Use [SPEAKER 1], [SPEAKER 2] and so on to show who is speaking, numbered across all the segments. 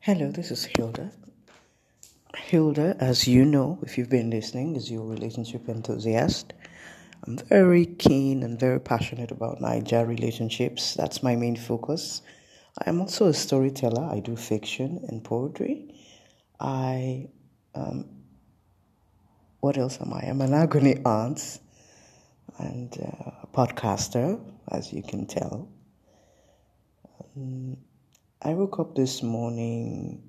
[SPEAKER 1] Hello, this is Hilda. Hilda, as you know, if you've been listening, is your relationship enthusiast. I'm very keen and very passionate about Niger relationships. That's my main focus. I am also a storyteller. I do fiction and poetry. I, um, what else am I? I'm an agony aunt and uh, a podcaster, as you can tell. Um, I woke up this morning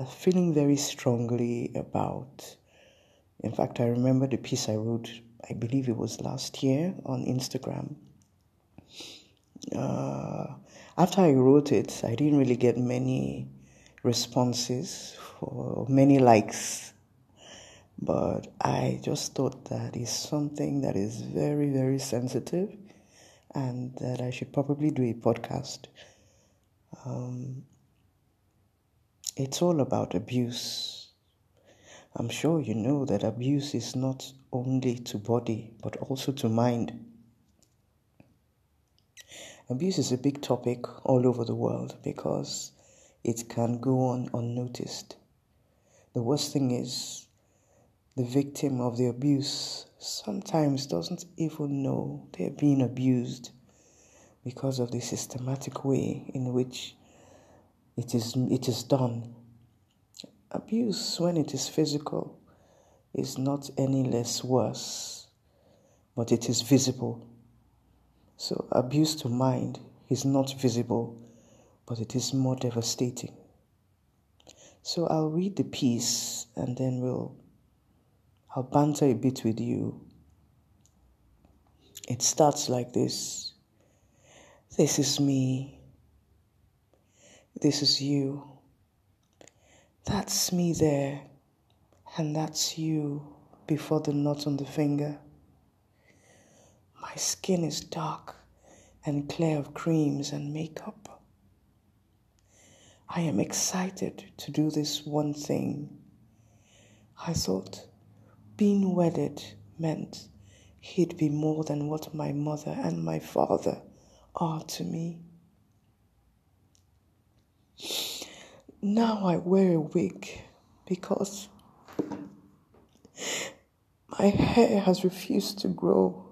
[SPEAKER 1] uh, feeling very strongly about. In fact, I remember the piece I wrote, I believe it was last year on Instagram. Uh, after I wrote it, I didn't really get many responses or many likes. But I just thought that is something that is very, very sensitive and that I should probably do a podcast um, it's all about abuse. I'm sure you know that abuse is not only to body but also to mind. Abuse is a big topic all over the world because it can go on unnoticed. The worst thing is the victim of the abuse sometimes doesn't even know they're being abused because of the systematic way in which it is, it is done. Abuse, when it is physical, is not any less worse, but it is visible. So, abuse to mind is not visible, but it is more devastating. So, I'll read the piece and then we'll, I'll banter a bit with you. It starts like this. This is me. This is you. That's me there. And that's you before the knot on the finger. My skin is dark and clear of creams and makeup. I am excited to do this one thing. I thought being wedded meant he'd be more than what my mother and my father are to me. Now I wear a wig because my hair has refused to grow.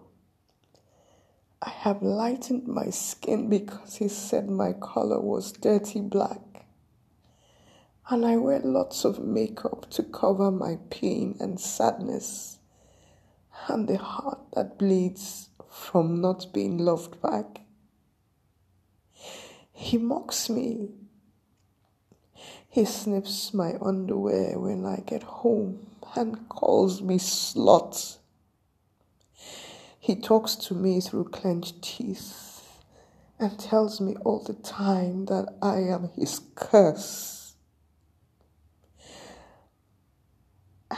[SPEAKER 1] I have lightened my skin because he said my color was dirty black. And I wear lots of makeup to cover my pain and sadness and the heart that bleeds from not being loved back. He mocks me. He sniffs my underwear when I get home and calls me slut. He talks to me through clenched teeth and tells me all the time that I am his curse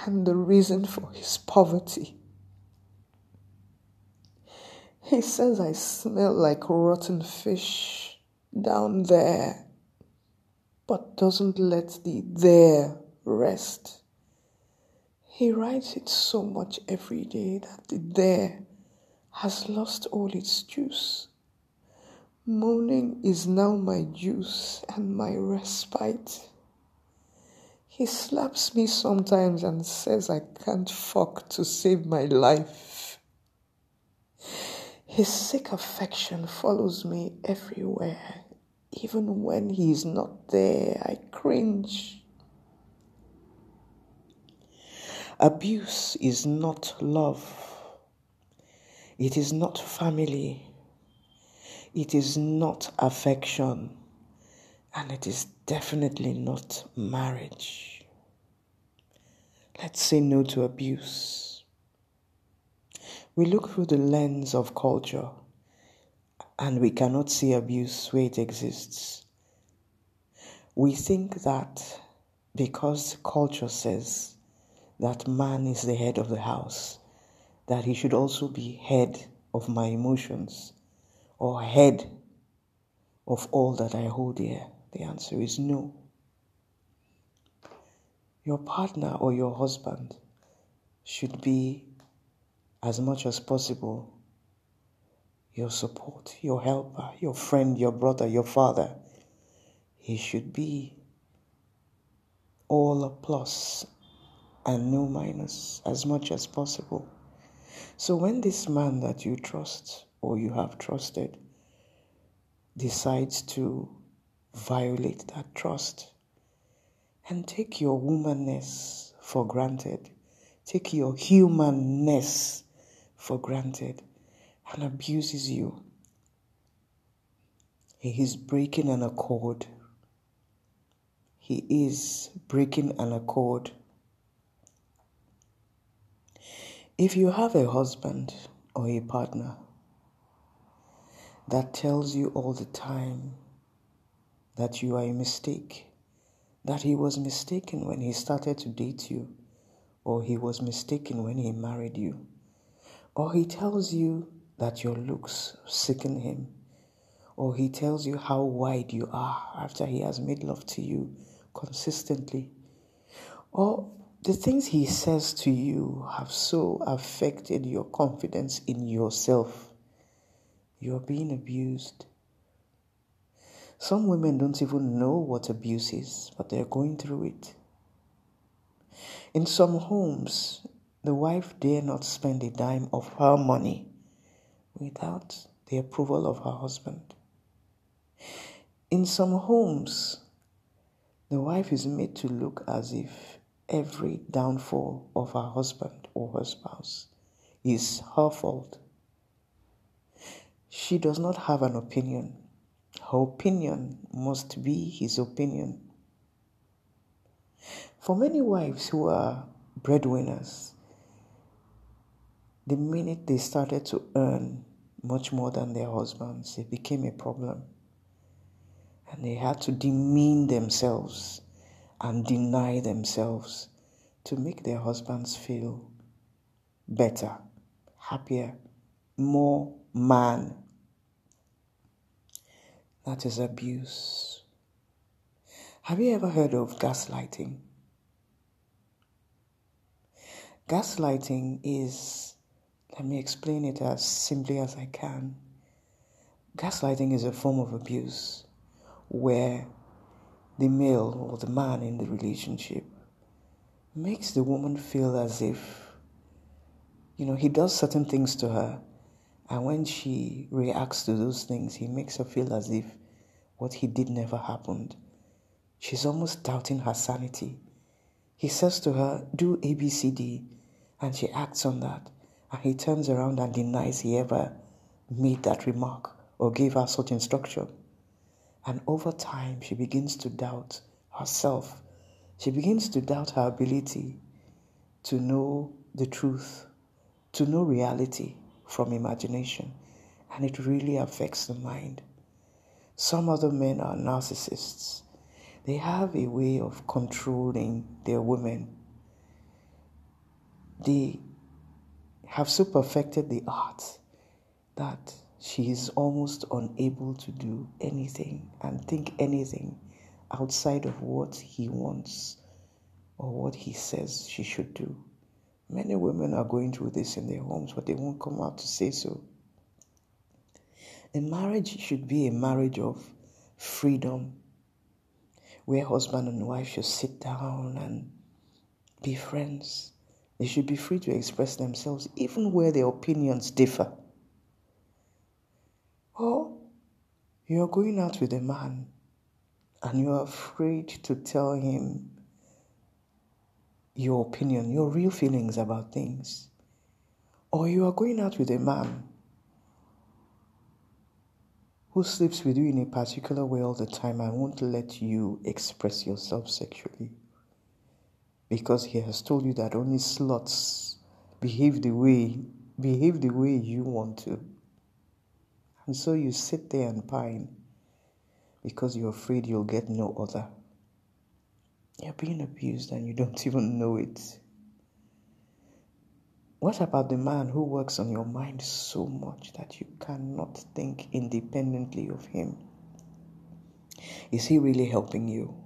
[SPEAKER 1] and the reason for his poverty. He says I smell like rotten fish down there, but doesn't let the there rest. He writes it so much every day that the there has lost all its juice. Moaning is now my juice and my respite. He slaps me sometimes and says I can't fuck to save my life. His sick affection follows me everywhere even when he's not there, I cringe. Abuse is not love. It is not family. It is not affection. And it is definitely not marriage. Let's say no to abuse. We look through the lens of culture and we cannot see abuse where it exists. We think that because culture says that man is the head of the house, that he should also be head of my emotions or head of all that I hold dear? The answer is no. Your partner or your husband should be, as much as possible, your support, your helper, your friend, your brother, your father. He should be all a plus and no minus as much as possible. So when this man that you trust or you have trusted decides to violate that trust and take your womanness for granted, take your humanness for granted, and abuses you, he is breaking an accord. He is breaking an accord. If you have a husband or a partner that tells you all the time that you are a mistake, that he was mistaken when he started to date you, or he was mistaken when he married you, or he tells you that your looks sicken him, or he tells you how wide you are after he has made love to you consistently, or the things he says to you have so affected your confidence in yourself you're being abused. Some women don't even know what abuse is, but they're going through it. In some homes, the wife dare not spend a dime of her money without the approval of her husband. In some homes, the wife is made to look as if every downfall of her husband or her spouse is her fault. She does not have an opinion. Her opinion must be his opinion. For many wives who are breadwinners, the minute they started to earn much more than their husbands, it became a problem. And they had to demean themselves and deny themselves to make their husbands feel better, happier, more man. That is abuse. Have you ever heard of gaslighting? Gaslighting is, let me explain it as simply as I can. Gaslighting is a form of abuse where the male or the man in the relationship makes the woman feel as if, you know, he does certain things to her and when she reacts to those things, he makes her feel as if what he did never happened. She's almost doubting her sanity. He says to her, Do ABCD, and she acts on that. And he turns around and denies he ever made that remark or gave her such instruction. And over time, she begins to doubt herself. She begins to doubt her ability to know the truth, to know reality from imagination, and it really affects the mind. Some other men are narcissists. They have a way of controlling their women. They have so perfected the art that she is almost unable to do anything and think anything outside of what he wants or what he says she should do. Many women are going through this in their homes, but they won't come out to say so. A marriage should be a marriage of freedom, where husband and wife should sit down and be friends. They should be free to express themselves, even where their opinions differ. Or you're going out with a man and you're afraid to tell him your opinion, your real feelings about things. Or you are going out with a man who sleeps with you in a particular way all the time and won't let you express yourself sexually because he has told you that only sluts behave the way behave the way you want to. And so you sit there and pine because you're afraid you'll get no other. You're being abused and you don't even know it. What about the man who works on your mind so much that you cannot think independently of him? Is he really helping you?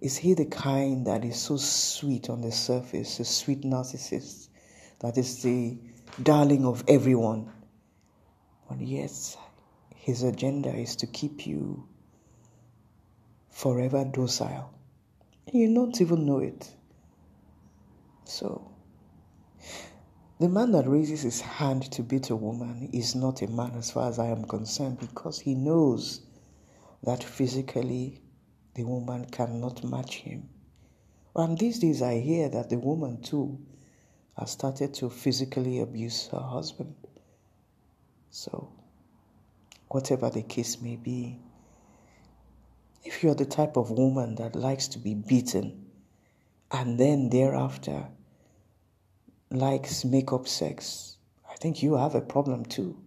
[SPEAKER 1] Is he the kind that is so sweet on the surface, a sweet narcissist that is the darling of everyone? But yet, his agenda is to keep you forever docile, You don't even know it. So, the man that raises his hand to beat a woman is not a man as far as I am concerned because he knows that physically the woman cannot match him. And these days I hear that the woman too has started to physically abuse her husband. So, whatever the case may be, if you're the type of woman that likes to be beaten and then thereafter likes makeup sex, I think you have a problem too.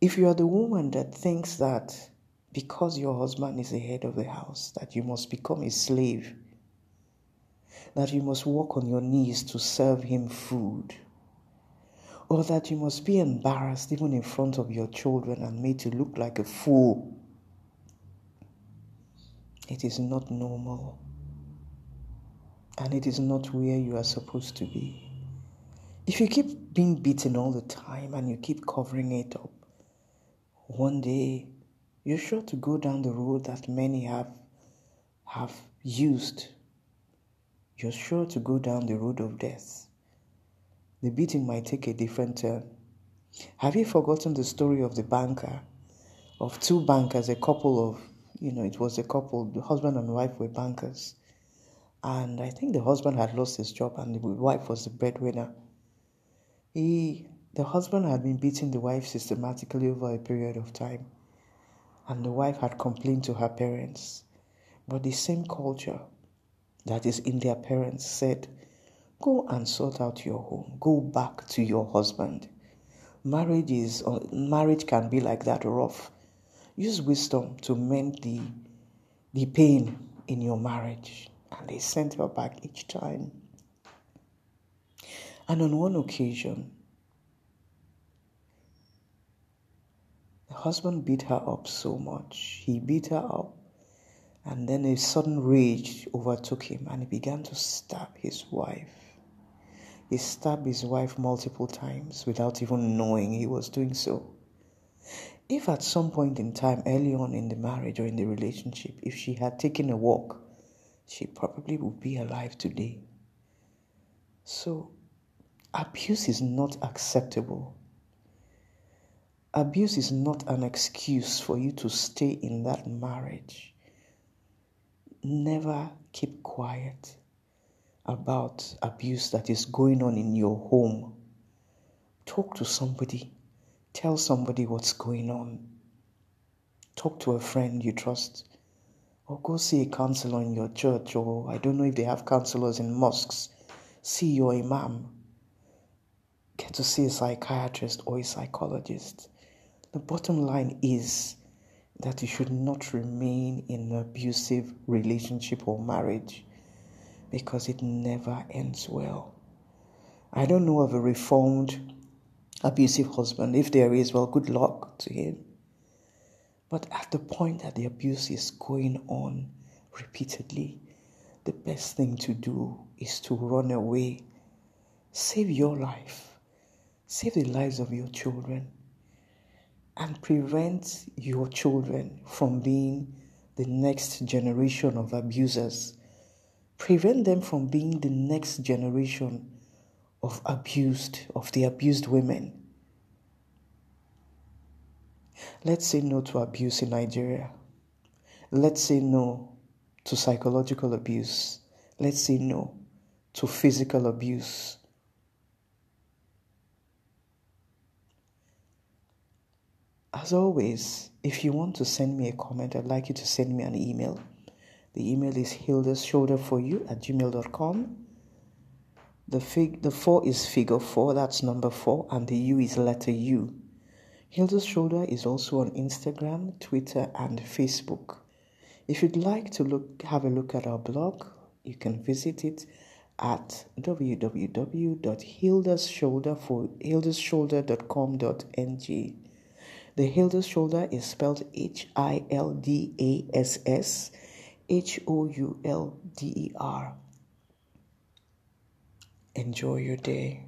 [SPEAKER 1] If you are the woman that thinks that because your husband is the head of the house, that you must become a slave, that you must walk on your knees to serve him food, or that you must be embarrassed even in front of your children and made to look like a fool. It is not normal, and it is not where you are supposed to be. If you keep being beaten all the time and you keep covering it up, one day you're sure to go down the road that many have have used. You're sure to go down the road of death. The beating might take a different turn. Have you forgotten the story of the banker, of two bankers, a couple of, you know, it was a couple, the husband and wife were bankers. And I think the husband had lost his job and the wife was the breadwinner. He, the husband had been beating the wife systematically over a period of time and the wife had complained to her parents. But the same culture that is in their parents said, Go and sort out your home. Go back to your husband. Marriage is uh, marriage can be like that rough. Use wisdom to mend the the pain in your marriage. And they sent her back each time. And on one occasion, husband beat her up so much. He beat her up, and then a sudden rage overtook him, and he began to stab his wife. He stabbed his wife multiple times without even knowing he was doing so. If at some point in time, early on in the marriage or in the relationship, if she had taken a walk, she probably would be alive today. So, abuse is not acceptable. Abuse is not an excuse for you to stay in that marriage. Never keep quiet about abuse that is going on in your home. Talk to somebody. Tell somebody what's going on. Talk to a friend you trust. Or go see a counselor in your church, or I don't know if they have counselors in mosques. See your imam. Get to see a psychiatrist or a psychologist the bottom line is that you should not remain in an abusive relationship or marriage because it never ends well. I don't know of a reformed abusive husband. If there is, well, good luck to him. But at the point that the abuse is going on repeatedly, the best thing to do is to run away. Save your life, save the lives of your children and prevent your children from being the next generation of abusers. Prevent them from being the next generation of abused, of the abused women. Let's say no to abuse in Nigeria. Let's say no to psychological abuse. Let's say no to physical abuse. As always, if you want to send me a comment, I'd like you to send me an email. The email is hildashoulder4you at gmail.com. The, fig, the 4 is figure 4, that's number 4, and the U is letter U. Hilda's Shoulder is also on Instagram, Twitter, and Facebook. If you'd like to look, have a look at our blog, you can visit it at www.hildasshoulder.com.ng. The Hilda's shoulder is spelled H I L D A S S H O U L D E R. Enjoy your day.